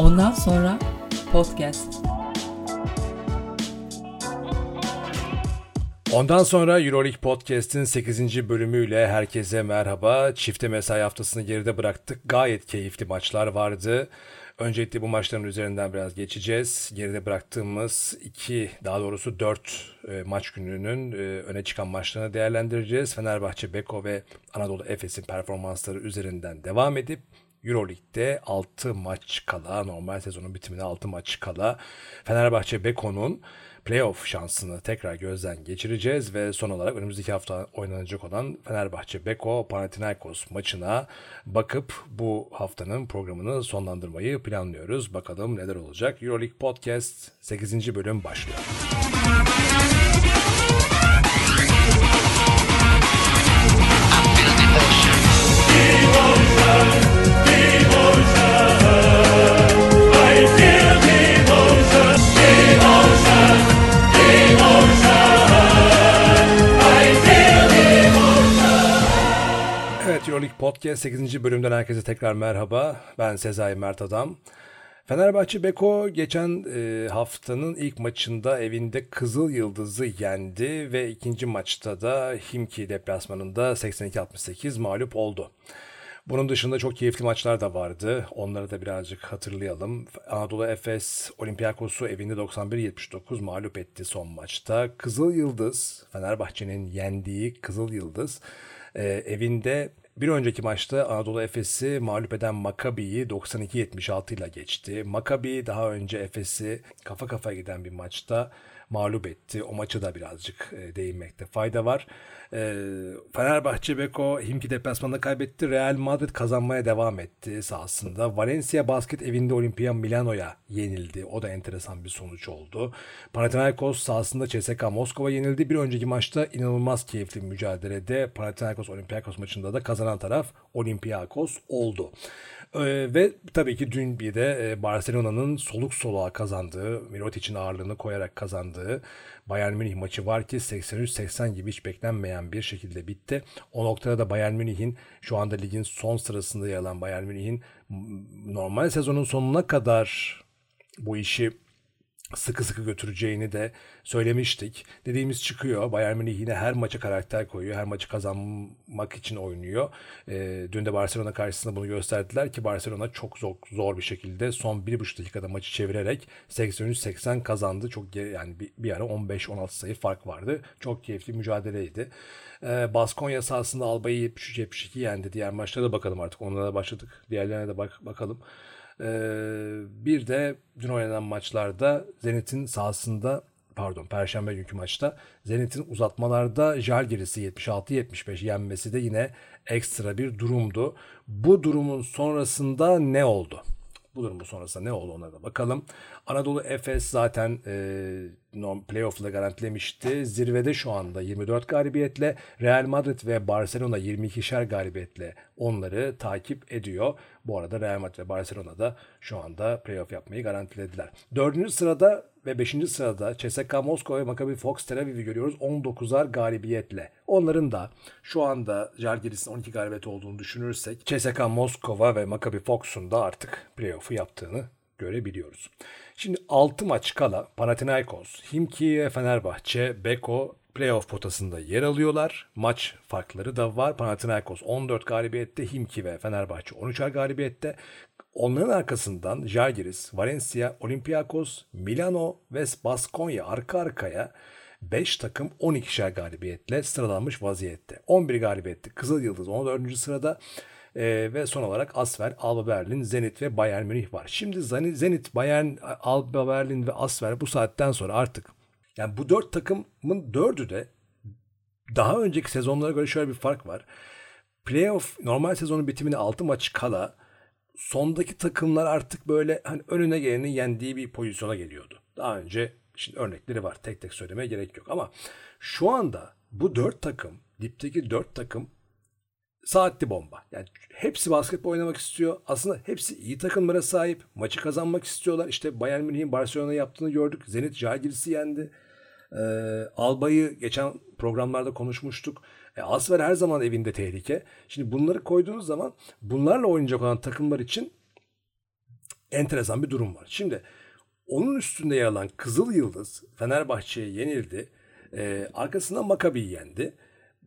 Ondan sonra podcast. Ondan sonra Euroleague Podcast'in 8. bölümüyle herkese merhaba. Çifte mesai haftasını geride bıraktık. Gayet keyifli maçlar vardı. Öncelikle bu maçların üzerinden biraz geçeceğiz. Geride bıraktığımız iki, daha doğrusu dört e, maç gününün e, öne çıkan maçlarını değerlendireceğiz. Fenerbahçe, Beko ve Anadolu Efes'in performansları üzerinden devam edip Euroleague'de 6 maç kala, normal sezonun bitimine 6 maç kala Fenerbahçe Beko'nun playoff şansını tekrar gözden geçireceğiz ve son olarak önümüzdeki hafta oynanacak olan Fenerbahçe Beko Panathinaikos maçına bakıp bu haftanın programını sonlandırmayı planlıyoruz. Bakalım neler olacak. Euroleague Podcast 8. bölüm başlıyor. Evet Euroleague Podcast 8. bölümden herkese tekrar merhaba. Ben Sezai Mert Adam. Fenerbahçe Beko geçen e, haftanın ilk maçında evinde Kızıl Yıldız'ı yendi ve ikinci maçta da Himki deplasmanında 82-68 mağlup oldu. Bunun dışında çok keyifli maçlar da vardı. Onları da birazcık hatırlayalım. Anadolu Efes Olympiakos'u evinde 91-79 mağlup etti son maçta. Kızıl Yıldız, Fenerbahçe'nin yendiği Kızıl Yıldız e, evinde bir önceki maçta Anadolu Efes'i mağlup eden Maccabi'yi 92-76 ile geçti. Maccabi daha önce Efes'i kafa kafa giden bir maçta mağlup etti. O maçı da birazcık e, değinmekte fayda var. E, Fenerbahçe Beko Himki deplasmanında kaybetti. Real Madrid kazanmaya devam etti sahasında. Valencia basket evinde Olimpia Milano'ya yenildi. O da enteresan bir sonuç oldu. Panathinaikos sahasında CSKA Moskova yenildi. Bir önceki maçta inanılmaz keyifli mücadelede Panathinaikos Olympiakos maçında da kazanan taraf Olympiakos oldu. Ee, ve tabii ki dün bir de e, Barcelona'nın soluk soluğa kazandığı, Mirotic'in ağırlığını koyarak kazandığı Bayern Münih maçı var ki 83-80 gibi hiç beklenmeyen bir şekilde bitti. O noktada da Bayern Münih'in şu anda ligin son sırasında yer alan Bayern Münih'in normal sezonun sonuna kadar bu işi sıkı sıkı götüreceğini de söylemiştik. Dediğimiz çıkıyor. Bayern Münih yine her maça karakter koyuyor. Her maçı kazanmak için oynuyor. E, dün de Barcelona karşısında bunu gösterdiler ki Barcelona çok zor, zor bir şekilde son 1,5 dakikada maçı çevirerek 83-80 kazandı. Çok yani bir, bir ara 15-16 sayı fark vardı. Çok keyifli mücadeleydi. E, Baskonya sahasında Alba'yı 73-72 yendi. Diğer maçlara da bakalım artık. Onlara da başladık. Diğerlerine de bak bakalım. Ee, bir de dün oynanan maçlarda Zenit'in sahasında pardon Perşembe günkü maçta Zenit'in uzatmalarda Jalgiris'i 76-75 yenmesi de yine ekstra bir durumdu. Bu durumun sonrasında ne oldu? Bu durumun sonrasında ne oldu ona da bakalım. Anadolu Efes zaten e, playoff'la garantilemişti. Zirvede şu anda 24 galibiyetle Real Madrid ve Barcelona 22'şer galibiyetle onları takip ediyor. Bu arada Real Madrid ve Barcelona da şu anda playoff yapmayı garantilediler. Dördüncü sırada ve 5. sırada CSKA Moskova ve Maccabi Fox Tel Aviv'i görüyoruz 19'ar galibiyetle. Onların da şu anda Jalgiris'in 12 galibiyet olduğunu düşünürsek CSKA Moskova ve Maccabi Fox'un da artık playoff'u yaptığını görebiliyoruz. Şimdi 6 maç kala Panathinaikos, Himki Fenerbahçe, Beko playoff potasında yer alıyorlar. Maç farkları da var. Panathinaikos 14 galibiyette, Himki ve Fenerbahçe 13'er galibiyette. Onların arkasından Jalgiris, Valencia, Olympiakos, Milano ve Baskonya arka arkaya 5 takım 12'şer galibiyetle sıralanmış vaziyette. 11 galibiyette Kızıl Yıldız 14. sırada e, ve son olarak Asfer, Alba Berlin, Zenit ve Bayern Münih var. Şimdi Zenit, Bayern, Alba Berlin ve Asfer bu saatten sonra artık yani bu dört takımın dördü de daha önceki sezonlara göre şöyle bir fark var. Playoff normal sezonun bitimine 6 maç kala sondaki takımlar artık böyle hani önüne geleni yendiği bir pozisyona geliyordu. Daha önce şimdi örnekleri var. Tek tek söylemeye gerek yok ama şu anda bu dört takım, dipteki dört takım saatli bomba. Yani hepsi basketbol oynamak istiyor. Aslında hepsi iyi takımlara sahip. Maçı kazanmak istiyorlar. İşte Bayern Münih'in Barcelona yaptığını gördük. Zenit Jalgiris'i yendi. Ee, Alba'yı geçen programlarda konuşmuştuk. E, Asfer her zaman evinde tehlike. Şimdi bunları koyduğunuz zaman bunlarla oynayacak olan takımlar için enteresan bir durum var. Şimdi onun üstünde yer alan Kızıl Yıldız Fenerbahçe'ye yenildi. Ee, arkasından Makabi yendi.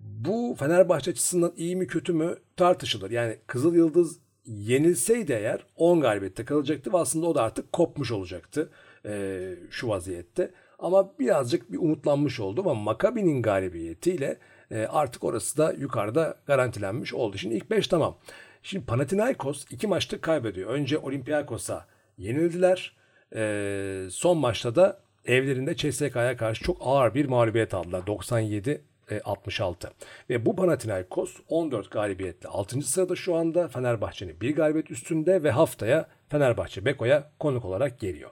Bu Fenerbahçe açısından iyi mi kötü mü tartışılır. Yani Kızıl Yıldız yenilseydi eğer 10 galibiyette kalacaktı ve aslında o da artık kopmuş olacaktı e, şu vaziyette. Ama birazcık bir umutlanmış oldu ama Makabi'nin galibiyetiyle e, artık orası da yukarıda garantilenmiş oldu. Şimdi ilk 5 tamam. Şimdi Panathinaikos iki maçta kaybediyor. Önce Olympiakos'a yenildiler. E, son maçta da evlerinde CSK'ya karşı çok ağır bir mağlubiyet aldılar. 97 66. Ve bu Panathinaikos 14 galibiyetle 6. sırada şu anda Fenerbahçe'nin bir galibiyet üstünde ve haftaya Fenerbahçe Beko'ya konuk olarak geliyor.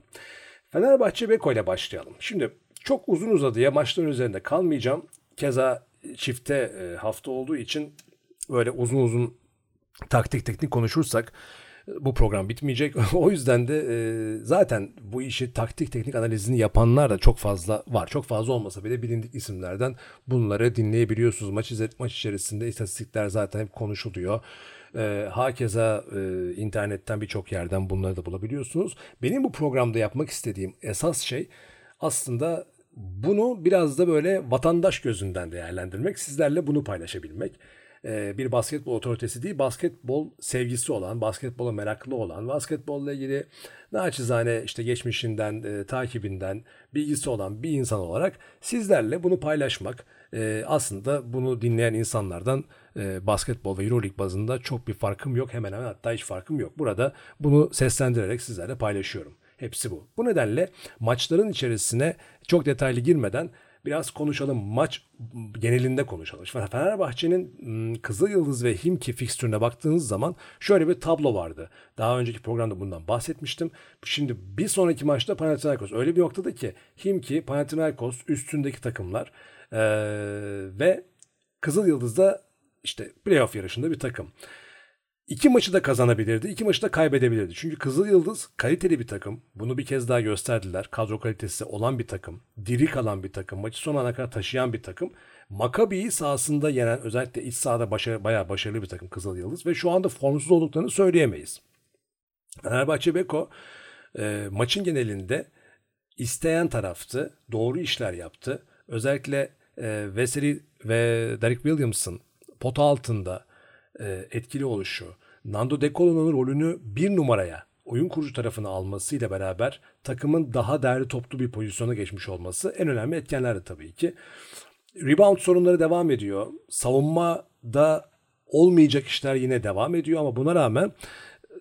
Fenerbahçe Beko ile başlayalım. Şimdi çok uzun uzadıya maçların üzerinde kalmayacağım. Keza çifte e, hafta olduğu için böyle uzun uzun taktik teknik konuşursak bu program bitmeyecek. o yüzden de e, zaten bu işi taktik teknik analizini yapanlar da çok fazla var. Çok fazla olmasa bile bilindik isimlerden bunları dinleyebiliyorsunuz. Maç, maç içerisinde istatistikler zaten hep konuşuluyor. E, hakeza e, internetten birçok yerden bunları da bulabiliyorsunuz. Benim bu programda yapmak istediğim esas şey aslında bunu biraz da böyle vatandaş gözünden değerlendirmek, sizlerle bunu paylaşabilmek. E, bir basketbol otoritesi değil, basketbol sevgisi olan, basketbola meraklı olan, basketbolla ilgili naçizane işte geçmişinden, e, takibinden bilgisi olan bir insan olarak sizlerle bunu paylaşmak. E, aslında bunu dinleyen insanlardan e, basketbol ve Euroleague bazında çok bir farkım yok. Hemen hemen hatta hiç farkım yok. Burada bunu seslendirerek sizlerle paylaşıyorum. Hepsi bu. Bu nedenle maçların içerisine çok detaylı girmeden biraz konuşalım. Maç genelinde konuşalım. Fenerbahçe'nin Kızıl Yıldız ve Himki fikstürüne baktığınız zaman şöyle bir tablo vardı. Daha önceki programda bundan bahsetmiştim. Şimdi bir sonraki maçta Panathinaikos öyle bir noktada ki Himki, Panathinaikos üstündeki takımlar ee, ve Kızıl Yıldız da işte playoff yarışında bir takım. İki maçı da kazanabilirdi, iki maçı da kaybedebilirdi. Çünkü Kızıl Yıldız kaliteli bir takım. Bunu bir kez daha gösterdiler. Kadro kalitesi olan bir takım. Diri kalan bir takım. Maçı son ana kadar taşıyan bir takım. Makabi'yi sahasında yenen özellikle iç sahada başarı, bayağı başarılı bir takım Kızıl Yıldız. Ve şu anda formsuz olduklarını söyleyemeyiz. Fenerbahçe Beko e, maçın genelinde isteyen taraftı. Doğru işler yaptı. Özellikle e, Veseli ve Derek Williams'ın pota altında e, etkili oluşu, Nando De Colo'nun rolünü bir numaraya oyun kurucu tarafına almasıyla beraber takımın daha değerli toplu bir pozisyona geçmiş olması en önemli etkenlerdi tabii ki. Rebound sorunları devam ediyor. Savunmada olmayacak işler yine devam ediyor ama buna rağmen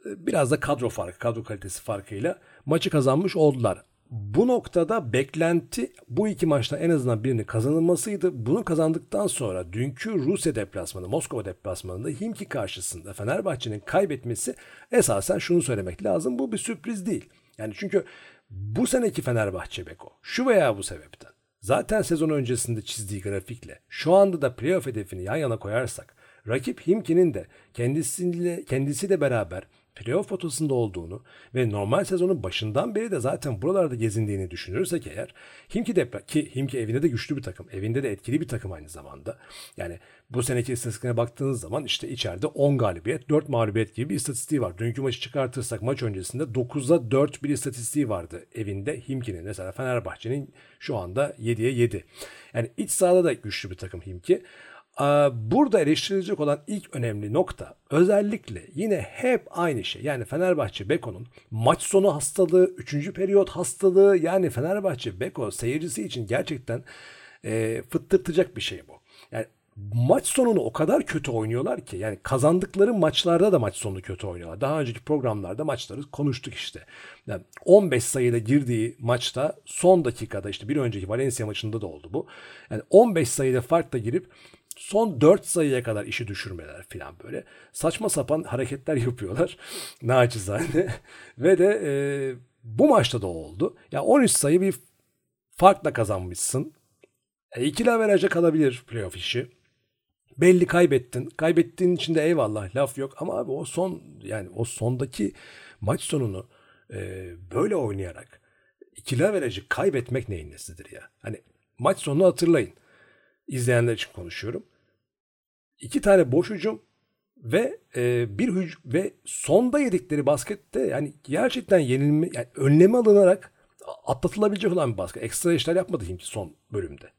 e, biraz da kadro farkı, kadro kalitesi farkıyla maçı kazanmış oldular. Bu noktada beklenti bu iki maçta en azından birini kazanılmasıydı. Bunu kazandıktan sonra dünkü Rusya deplasmanı, Moskova deplasmanında Himki karşısında Fenerbahçe'nin kaybetmesi esasen şunu söylemek lazım. Bu bir sürpriz değil. Yani çünkü bu seneki Fenerbahçe Beko şu veya bu sebepten zaten sezon öncesinde çizdiği grafikle şu anda da playoff hedefini yan yana koyarsak rakip Himki'nin de kendisiyle kendisiyle beraber playoff potasında olduğunu ve normal sezonun başından beri de zaten buralarda gezindiğini düşünürsek eğer Himki de ki Himki evinde de güçlü bir takım. Evinde de etkili bir takım aynı zamanda. Yani bu seneki istatistikine baktığınız zaman işte içeride 10 galibiyet, 4 mağlubiyet gibi bir istatistiği var. Dünkü maçı çıkartırsak maç öncesinde 9'a 4 bir istatistiği vardı evinde Himki'nin. Mesela Fenerbahçe'nin şu anda 7'ye 7. Yani iç sahada da güçlü bir takım Himki. Burada eleştirilecek olan ilk önemli nokta özellikle yine hep aynı şey. Yani Fenerbahçe Beko'nun maç sonu hastalığı, 3. periyot hastalığı yani Fenerbahçe Beko seyircisi için gerçekten e, fıttırtacak bir şey bu. Yani maç sonunu o kadar kötü oynuyorlar ki yani kazandıkları maçlarda da maç sonunu kötü oynuyorlar. Daha önceki programlarda maçları konuştuk işte. Yani 15 sayıda girdiği maçta son dakikada işte bir önceki Valencia maçında da oldu bu. Yani 15 sayıda farkla girip son 4 sayıya kadar işi düşürmeler falan böyle. Saçma sapan hareketler yapıyorlar. Naçizane. Ve de e, bu maçta da oldu. Ya yani 13 sayı bir farkla kazanmışsın. E, ikili averaja kalabilir playoff işi. Belli kaybettin. Kaybettiğin için de eyvallah laf yok. Ama abi o son yani o sondaki maç sonunu e, böyle oynayarak ikili averajı kaybetmek neyin nesidir ya? Hani maç sonunu hatırlayın. İzleyenler için konuşuyorum. İki tane boş hücum ve e, bir hüc ve sonda yedikleri baskette yani gerçekten yenilme yani önleme alınarak atlatılabilecek olan bir basket. Ekstra işler yapmadı Himki son bölümde.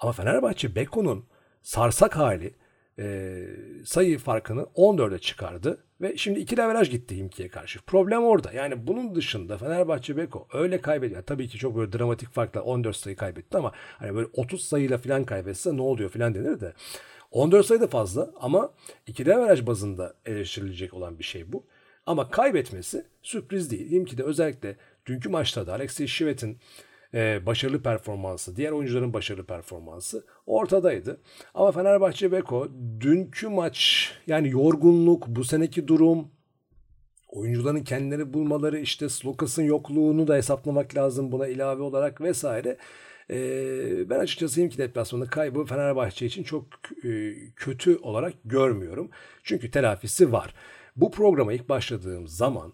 Ama Fenerbahçe Beko'nun sarsak hali e, sayı farkını 14'e çıkardı ve şimdi iki leveraj gitti Himki'ye karşı. Problem orada. Yani bunun dışında Fenerbahçe Beko öyle kaybediyor. Tabii ki çok böyle dramatik farkla 14 sayı kaybetti ama hani böyle 30 sayıyla falan kaybetse ne oluyor falan denir de 14 sayı da fazla ama ikili averaj bazında eleştirilecek olan bir şey bu. Ama kaybetmesi sürpriz değil. Himki de özellikle dünkü maçta da Alexey Şivet'in e, başarılı performansı, diğer oyuncuların başarılı performansı ortadaydı. Ama Fenerbahçe Beko dünkü maç yani yorgunluk, bu seneki durum, oyuncuların kendileri bulmaları, işte Slokas'ın yokluğunu da hesaplamak lazım buna ilave olarak vesaire. E, ben açıkçası Himki deplasmanı kaybı Fenerbahçe için çok e, kötü olarak görmüyorum. Çünkü telafisi var. Bu programa ilk başladığım zaman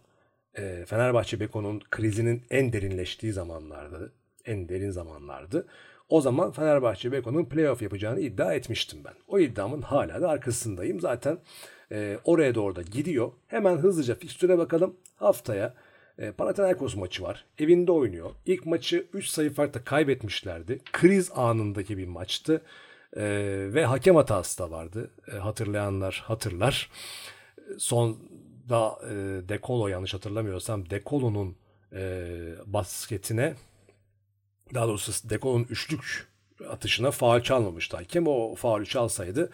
e, Fenerbahçe Beko'nun krizinin en derinleştiği zamanlarda, en derin zamanlardı. O zaman Fenerbahçe Beko'nun playoff yapacağını iddia etmiştim ben. O iddiamın hala da arkasındayım. Zaten e, oraya doğru da gidiyor. Hemen hızlıca fikstüre bakalım. Haftaya e, Panathinaikos maçı var. Evinde oynuyor. İlk maçı 3 sayı farkla kaybetmişlerdi. Kriz anındaki bir maçtı. E, ve hakem hatası da vardı. E, hatırlayanlar hatırlar. Son da e, Dekolo yanlış hatırlamıyorsam Dekolo'nun e, basketine daha doğrusu Dekolo'nun üçlük atışına faal çalmamıştı hakem. O faulü çalsaydı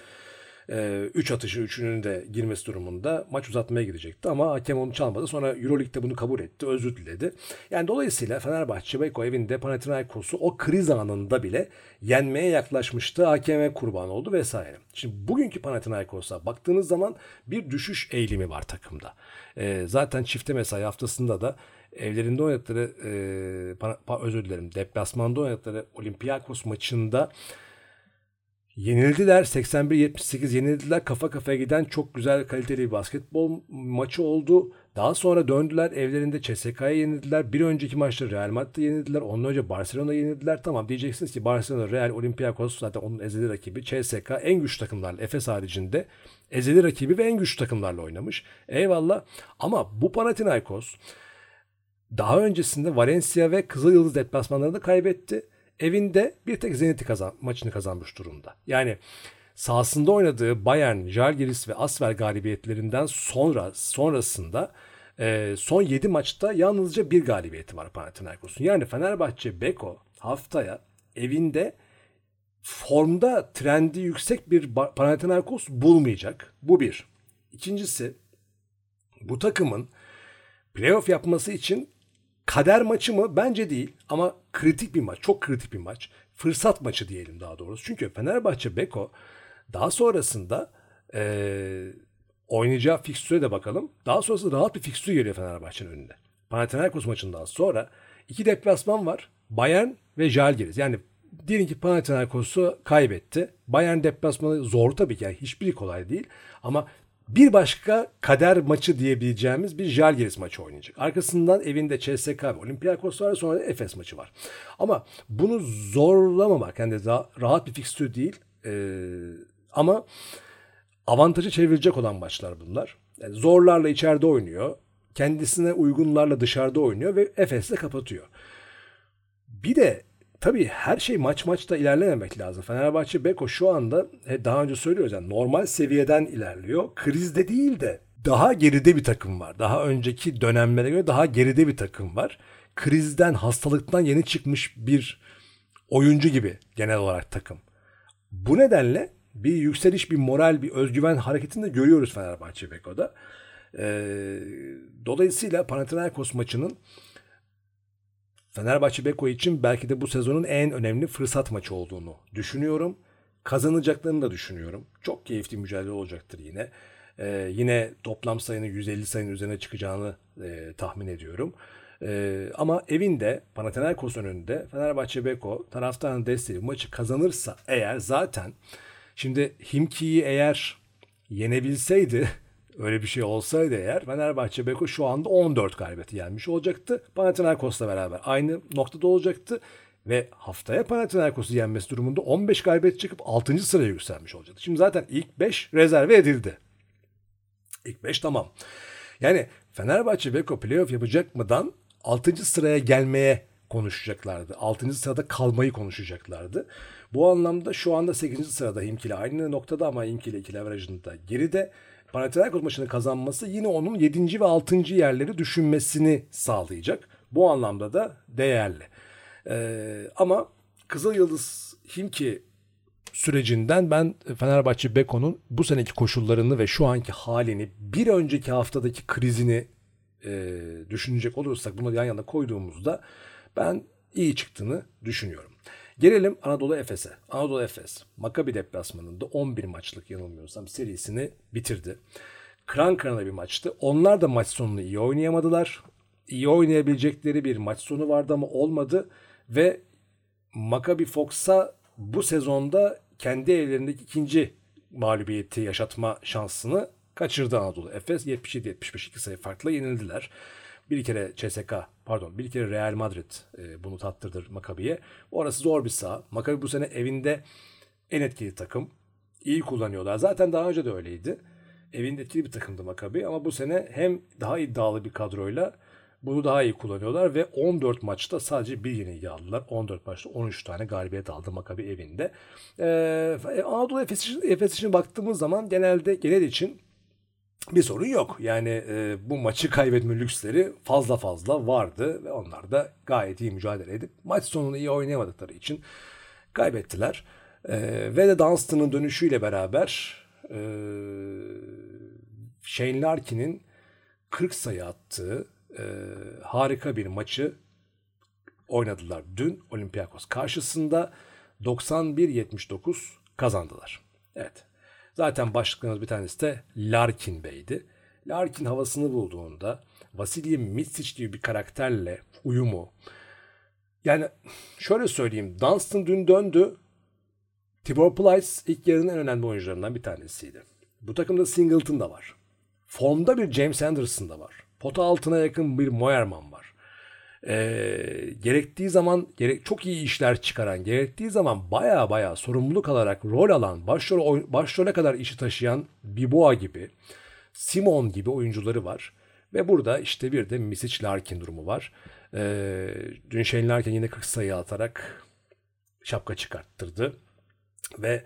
3 e, atışı 3'ünün de girmesi durumunda maç uzatmaya gidecekti ama hakem onu çalmadı. Sonra Euroleague'de bunu kabul etti, özür diledi. Yani dolayısıyla Fenerbahçe Beko evinde Panathinaikos'u o kriz anında bile yenmeye yaklaşmıştı. Hakeme kurban oldu vesaire. Şimdi bugünkü Panathinaikos'a baktığınız zaman bir düşüş eğilimi var takımda. E, zaten çifte mesai haftasında da evlerinde oynadıkları e, özür dilerim deplasmanda oynadıkları Olympiakos maçında Yenildiler 81-78 yenildiler. Kafa kafaya giden çok güzel kaliteli bir basketbol maçı oldu. Daha sonra döndüler evlerinde CSK'ya yenildiler. Bir önceki maçta Real Madrid'de yenildiler. Ondan önce Barcelona yenildiler. Tamam diyeceksiniz ki Barcelona, Real, Olympiakos zaten onun ezeli rakibi. CSK en güçlü takımlarla Efes haricinde ezeli rakibi ve en güçlü takımlarla oynamış. Eyvallah. Ama bu Panathinaikos daha öncesinde Valencia ve Kızıl Yıldız deplasmanlarında kaybetti evinde bir tek Zenit'i kazan, maçını kazanmış durumda. Yani sahasında oynadığı Bayern, Jalgiris ve Asvel galibiyetlerinden sonra sonrasında e, son 7 maçta yalnızca bir galibiyeti var Panathinaikos'un. Yani Fenerbahçe Beko haftaya evinde formda trendi yüksek bir Panathinaikos bulmayacak. Bu bir. İkincisi bu takımın playoff yapması için Kader maçı mı? Bence değil ama kritik bir maç. Çok kritik bir maç. Fırsat maçı diyelim daha doğrusu. Çünkü Fenerbahçe Beko daha sonrasında e, oynayacağı fikstüre de bakalım. Daha sonrasında rahat bir fikstür geliyor Fenerbahçe'nin önünde. Panathinaikos maçından sonra iki deplasman var. Bayern ve Jalgiris. Yani diyelim ki Panathinaikos'u kaybetti. Bayern deplasmanı zor tabii ki. Yani hiçbiri kolay değil. Ama bir başka kader maçı diyebileceğimiz bir Jalgiris maçı oynayacak. Arkasından evinde CSK ve Olympiakos var sonra da Efes maçı var. Ama bunu zorlamamak yani daha rahat bir fikstür değil ee, ama avantajı çevirecek olan maçlar bunlar. Yani zorlarla içeride oynuyor. Kendisine uygunlarla dışarıda oynuyor ve Efes'le kapatıyor. Bir de tabii her şey maç maçta ilerlememek lazım. Fenerbahçe Beko şu anda daha önce söylüyoruz yani normal seviyeden ilerliyor. Krizde değil de daha geride bir takım var. Daha önceki dönemlere göre daha geride bir takım var. Krizden, hastalıktan yeni çıkmış bir oyuncu gibi genel olarak takım. Bu nedenle bir yükseliş, bir moral, bir özgüven hareketini de görüyoruz Fenerbahçe Beko'da. Ee, dolayısıyla Panathinaikos maçının Fenerbahçe Beko için belki de bu sezonun en önemli fırsat maçı olduğunu düşünüyorum. Kazanacaklarını da düşünüyorum. Çok keyifli mücadele olacaktır yine. Ee, yine toplam sayının 150 sayının üzerine çıkacağını e, tahmin ediyorum. E, ama evinde Panathinaikos önünde Fenerbahçe Beko taraftarın desteği maçı kazanırsa eğer zaten şimdi Himki'yi eğer yenebilseydi Öyle bir şey olsaydı eğer Fenerbahçe Beko şu anda 14 galibiyeti gelmiş olacaktı. Panathinaikos'la beraber aynı noktada olacaktı. Ve haftaya Panathinaikos'u yenmesi durumunda 15 galibiyet çıkıp 6. sıraya yükselmiş olacaktı. Şimdi zaten ilk 5 rezerve edildi. İlk 5 tamam. Yani Fenerbahçe Beko playoff yapacak mıdan 6. sıraya gelmeye konuşacaklardı. 6. sırada kalmayı konuşacaklardı. Bu anlamda şu anda 8. sırada Himki aynı noktada ama Himki ile ikili averajında geride. Panathinaikos maçını kazanması yine onun 7. ve 6. yerleri düşünmesini sağlayacak. Bu anlamda da değerli. Ee, ama Kızıl Yıldız Himki sürecinden ben Fenerbahçe Beko'nun bu seneki koşullarını ve şu anki halini bir önceki haftadaki krizini e, düşünecek olursak bunu yan yana koyduğumuzda ben iyi çıktığını düşünüyorum. Gelelim Anadolu Efes'e. Anadolu Efes, Makabi deplasmanında 11 maçlık yanılmıyorsam serisini bitirdi. Kran kırana bir maçtı. Onlar da maç sonunu iyi oynayamadılar. İyi oynayabilecekleri bir maç sonu vardı ama olmadı. Ve Maccabi Fox'a bu sezonda kendi evlerindeki ikinci mağlubiyeti yaşatma şansını kaçırdı Anadolu. Efes 77-75 iki sayı farkla yenildiler. Bir kere CSK pardon bir kere Real Madrid e, bunu tattırdı Makabi'ye. Orası zor bir saha. Makabi bu sene evinde en etkili takım. İyi kullanıyorlar. Zaten daha önce de öyleydi. Evinde etkili bir takımdı Makabi ama bu sene hem daha iddialı bir kadroyla bunu daha iyi kullanıyorlar ve 14 maçta sadece bir yenilgi aldılar. 14 maçta 13 tane galibiyet aldı Makabi evinde. Ee, Anadolu Efes için, Efes için baktığımız zaman genelde genel için bir sorun yok. Yani e, bu maçı kaybetme lüksleri fazla fazla vardı ve onlar da gayet iyi mücadele edip maç sonunu iyi oynayamadıkları için kaybettiler. E, ve de Dunstan'ın dönüşüyle beraber e, Shane Larkin'in 40 sayı attığı e, harika bir maçı oynadılar. Dün Olympiakos karşısında 91-79 kazandılar. Evet Zaten başlıklarımız bir tanesi de Larkin Bey'di. Larkin havasını bulduğunda Vasilij Mitsic gibi bir karakterle uyumu yani şöyle söyleyeyim Dunstan dün döndü. Tibor Plyce ilk yarının en önemli oyuncularından bir tanesiydi. Bu takımda Singleton da var. Formda bir James Anderson da var. Pota altına yakın bir Moerman var e, gerektiği zaman gerek çok iyi işler çıkaran, gerektiği zaman baya baya sorumluluk alarak rol alan, başrol başrole kadar işi taşıyan Biboa gibi, Simon gibi oyuncuları var. Ve burada işte bir de Misic Larkin durumu var. E, dün Shane Larkin yine 40 sayı atarak şapka çıkarttırdı. Ve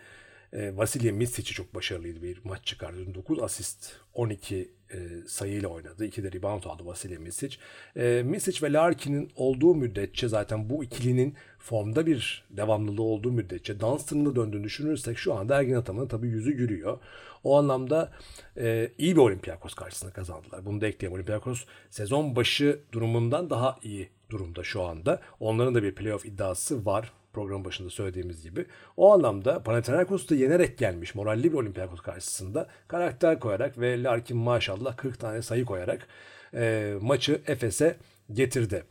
e, Vasilya Misic'i çok başarılıydı bir maç çıkardı. 9 asist, 12 e, sayıyla oynadı. İki de rebound aldı Vasilya Misic. E, Misic ve Larkin'in olduğu müddetçe zaten bu ikilinin formda bir devamlılığı olduğu müddetçe Dunstan'ın döndüğünü düşünürsek şu anda Ergin Ataman'ın tabii yüzü gülüyor. O anlamda e, iyi bir Olympiakos karşısında kazandılar. Bunu da ekleyeyim. Olympiakos sezon başı durumundan daha iyi durumda şu anda. Onların da bir playoff iddiası var program başında söylediğimiz gibi. O anlamda Panathinaikos'u yenerek gelmiş moralli bir Olympiakos karşısında karakter koyarak ve Larkin maşallah 40 tane sayı koyarak e, maçı Efes'e getirdi.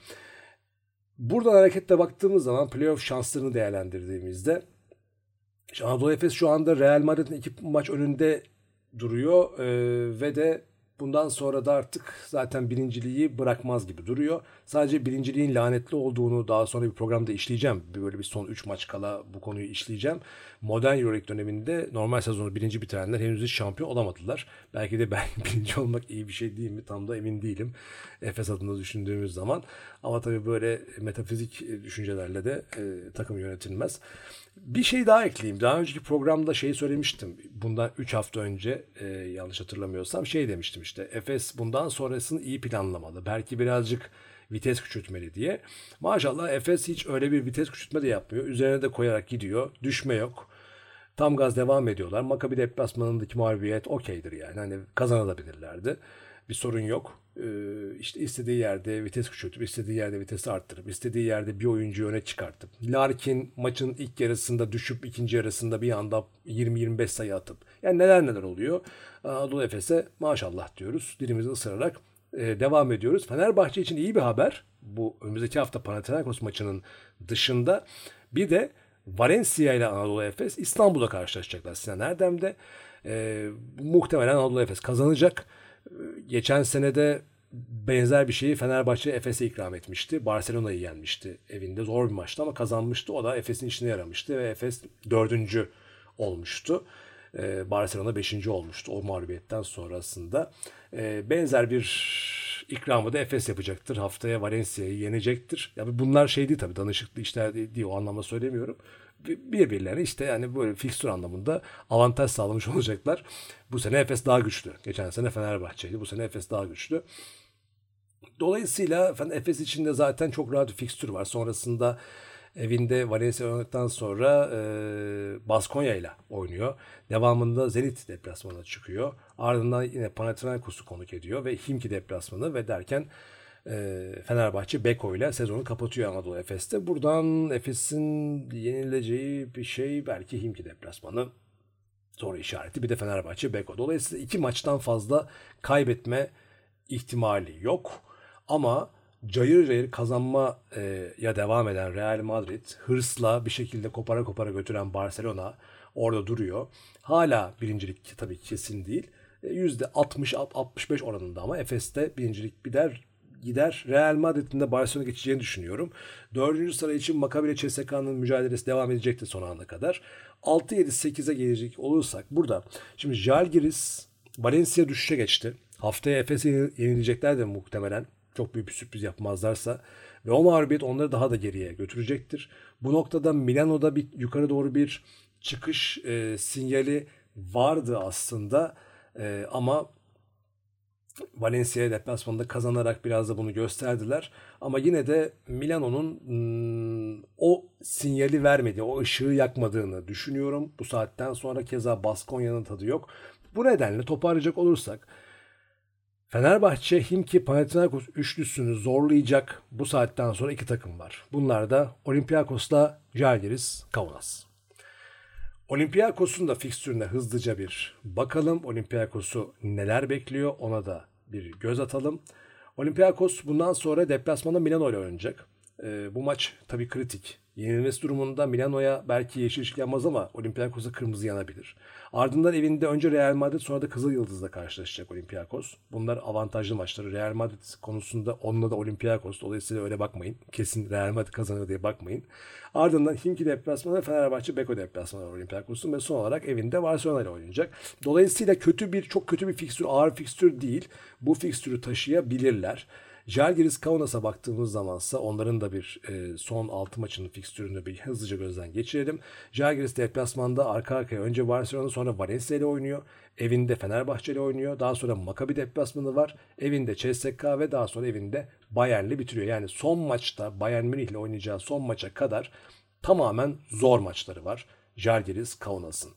Buradan hareketle baktığımız zaman playoff şanslarını değerlendirdiğimizde Anadolu Efes şu anda Real Madrid'in iki maç önünde duruyor e, ve de Bundan sonra da artık zaten birinciliği bırakmaz gibi duruyor. Sadece birinciliğin lanetli olduğunu daha sonra bir programda işleyeceğim. Böyle bir son 3 maç kala bu konuyu işleyeceğim. Modern Euroleague döneminde normal sezonu birinci bitirenler henüz hiç şampiyon olamadılar. Belki de ben birinci olmak iyi bir şey değil mi tam da emin değilim. Efes adında düşündüğümüz zaman. Ama tabii böyle metafizik düşüncelerle de e, takım yönetilmez. Bir şey daha ekleyeyim. Daha önceki programda şeyi söylemiştim. Bundan 3 hafta önce e, yanlış hatırlamıyorsam şey demiştim işte. Efes bundan sonrasını iyi planlamalı. Belki birazcık vites küçültmeli diye. Maşallah Efes hiç öyle bir vites küçültme de yapmıyor. Üzerine de koyarak gidiyor. Düşme yok. Tam gaz devam ediyorlar. Makabi deplasmanındaki mağlubiyet okeydir yani. Hani kazanabilirlerdi. Bir sorun yok. Ee, işte istediği yerde vites küçültüp, istediği yerde vitesi arttırıp, istediği yerde bir oyuncu öne çıkartıp, Larkin maçın ilk yarısında düşüp ikinci yarısında bir anda 20-25 sayı atıp. Yani neler neler oluyor. Anadolu Efes'e maşallah diyoruz. Dilimizi ısırarak e, devam ediyoruz. Fenerbahçe için iyi bir haber. Bu önümüzdeki hafta Panathinaikos maçının dışında bir de Valencia ile Anadolu Efes İstanbul'da karşılaşacaklar Sinan Erdem'de. E, muhtemelen Anadolu Efes kazanacak. Geçen senede benzer bir şeyi Fenerbahçe Efes'e ikram etmişti. Barcelona'yı yenmişti evinde. Zor bir maçtı ama kazanmıştı. O da Efes'in işine yaramıştı ve Efes dördüncü olmuştu. E, Barcelona 5. olmuştu o mağlubiyetten sonrasında. E, benzer bir ikramı da Efes yapacaktır. Haftaya Valencia'yı yenecektir. Yani bunlar şey değil tabii danışıklı işler değil o anlamda söylemiyorum. Birbirlerine işte yani böyle fikstür anlamında avantaj sağlamış olacaklar. Bu sene Efes daha güçlü. Geçen sene Fenerbahçe'ydi. Bu sene Efes daha güçlü. Dolayısıyla Efes içinde zaten çok rahat bir fikstür var. Sonrasında evinde Valencia oynadıktan sonra e, Baskonya ile oynuyor. Devamında Zenit deplasmanına çıkıyor. Ardından yine Panathinaikos'u konuk ediyor ve Himki deplasmanı ve derken e, Fenerbahçe Beko ile sezonu kapatıyor Anadolu Efes'te. Buradan Efes'in yenileceği bir şey belki Himki deplasmanı soru işareti bir de Fenerbahçe Beko. Dolayısıyla iki maçtan fazla kaybetme ihtimali yok. Ama cayır cayır kazanma e, devam eden Real Madrid hırsla bir şekilde kopara kopara götüren Barcelona orada duruyor. Hala birincilik tabii kesin değil. %60-65 e, oranında ama Efes'te birincilik gider gider. Real Madrid'in de Barcelona geçeceğini düşünüyorum. Dördüncü sıra için Maccabi ile CSK'nın mücadelesi devam edecekti son ana kadar. 6-7-8'e gelecek olursak burada şimdi Jalgiris Valencia düşüşe geçti. Haftaya Efes'e yenilecekler de muhtemelen çok büyük bir sürpriz yapmazlarsa ve o mağlubiyet onları daha da geriye götürecektir. Bu noktada Milano'da bir yukarı doğru bir çıkış e, sinyali vardı aslında e, ama Valencia deplasmanında kazanarak biraz da bunu gösterdiler. Ama yine de Milano'nun hmm, o sinyali vermedi, o ışığı yakmadığını düşünüyorum. Bu saatten sonra keza Baskonya'nın tadı yok. Bu nedenle toparlayacak olursak Fenerbahçe Himki Panathinaikos üçlüsünü zorlayacak bu saatten sonra iki takım var. Bunlar da Olympiakos'la Jalgiris Kaunas. Olympiakos'un da fikstürüne hızlıca bir bakalım. Olympiakos'u neler bekliyor ona da bir göz atalım. Olympiakos bundan sonra deplasmanda Milano ile oynayacak. Ee, bu maç tabii kritik. Yenilmesi durumunda Milano'ya belki yeşil ışık yanmaz ama Olympiakos'a kırmızı yanabilir. Ardından evinde önce Real Madrid sonra da Kızıl Yıldız'la karşılaşacak Olympiakos. Bunlar avantajlı maçları. Real Madrid konusunda onunla da Olympiakos. Dolayısıyla öyle bakmayın. Kesin Real Madrid kazanır diye bakmayın. Ardından Himki deplasmanı Fenerbahçe Beko deplasmanı Olympiakos'un ve son olarak evinde Barcelona ile oynayacak. Dolayısıyla kötü bir çok kötü bir fikstür, ağır fikstür değil. Bu fikstürü taşıyabilirler. Jalgiris Kaunas'a baktığımız zamansa onların da bir e, son 6 maçının fikstürünü bir hızlıca gözden geçirelim. Jalgiris deplasmanda arka arkaya önce Barcelona sonra Valencia ile oynuyor. Evinde Fenerbahçe ile oynuyor. Daha sonra Maccabi deplasmanı var. Evinde CSKA ve daha sonra evinde Bayern'le bitiriyor. Yani son maçta Bayern Münih ile oynayacağı son maça kadar tamamen zor maçları var. Jalgiris Kaunas'ın.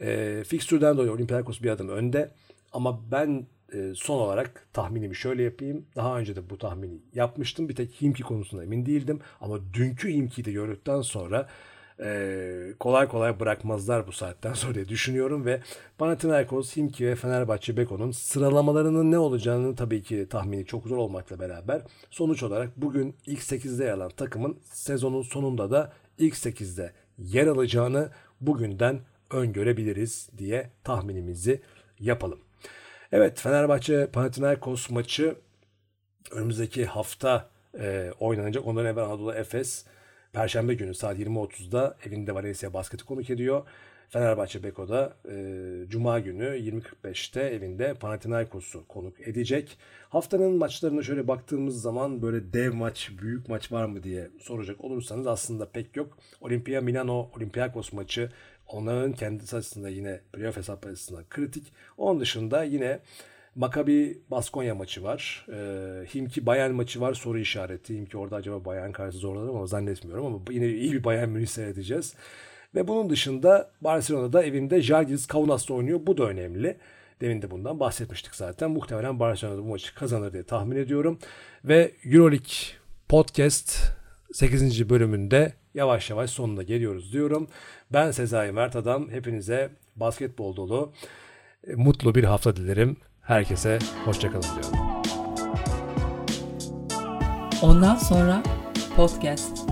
E, fikstürden dolayı Olympiakos bir adım önde. Ama ben e, son olarak tahminimi şöyle yapayım. Daha önce de bu tahmini yapmıştım. Bir tek Himki konusunda emin değildim. Ama dünkü Himki'yi de gördükten sonra e, kolay kolay bırakmazlar bu saatten sonra diye düşünüyorum ve Panathinaikos, Himki ve Fenerbahçe Beko'nun sıralamalarının ne olacağını tabii ki tahmini çok zor olmakla beraber sonuç olarak bugün ilk 8'de yer alan takımın sezonun sonunda da ilk 8'de yer alacağını bugünden öngörebiliriz diye tahminimizi yapalım. Evet Fenerbahçe Panathinaikos maçı önümüzdeki hafta e, oynanacak. Ondan evvel Anadolu Efes Perşembe günü saat 20.30'da evinde Valencia basketi konuk ediyor. Fenerbahçe Beko'da e, Cuma günü 20.45'te evinde Panathinaikos'u konuk edecek. Haftanın maçlarına şöyle baktığımız zaman böyle dev maç, büyük maç var mı diye soracak olursanız aslında pek yok. Olimpia Milano Olympiakos maçı onların kendisi açısından yine playoff hesap açısından kritik. Onun dışında yine Maccabi Baskonya maçı var. E, Himki Bayern maçı var soru işareti. Himki orada acaba Bayern karşı zorlanır ama zannetmiyorum ama yine iyi bir Bayern Münih seyredeceğiz. Ve bunun dışında Barcelona'da evinde Jalgiris Kaunas'ta oynuyor. Bu da önemli. Demin de bundan bahsetmiştik zaten. Muhtemelen Barcelona'da bu maçı kazanır diye tahmin ediyorum. Ve Euroleague Podcast 8. bölümünde yavaş yavaş sonuna geliyoruz diyorum. Ben Sezai Mert Adam. Hepinize basketbol dolu e, mutlu bir hafta dilerim. Herkese hoşçakalın diyorum. Ondan sonra podcast.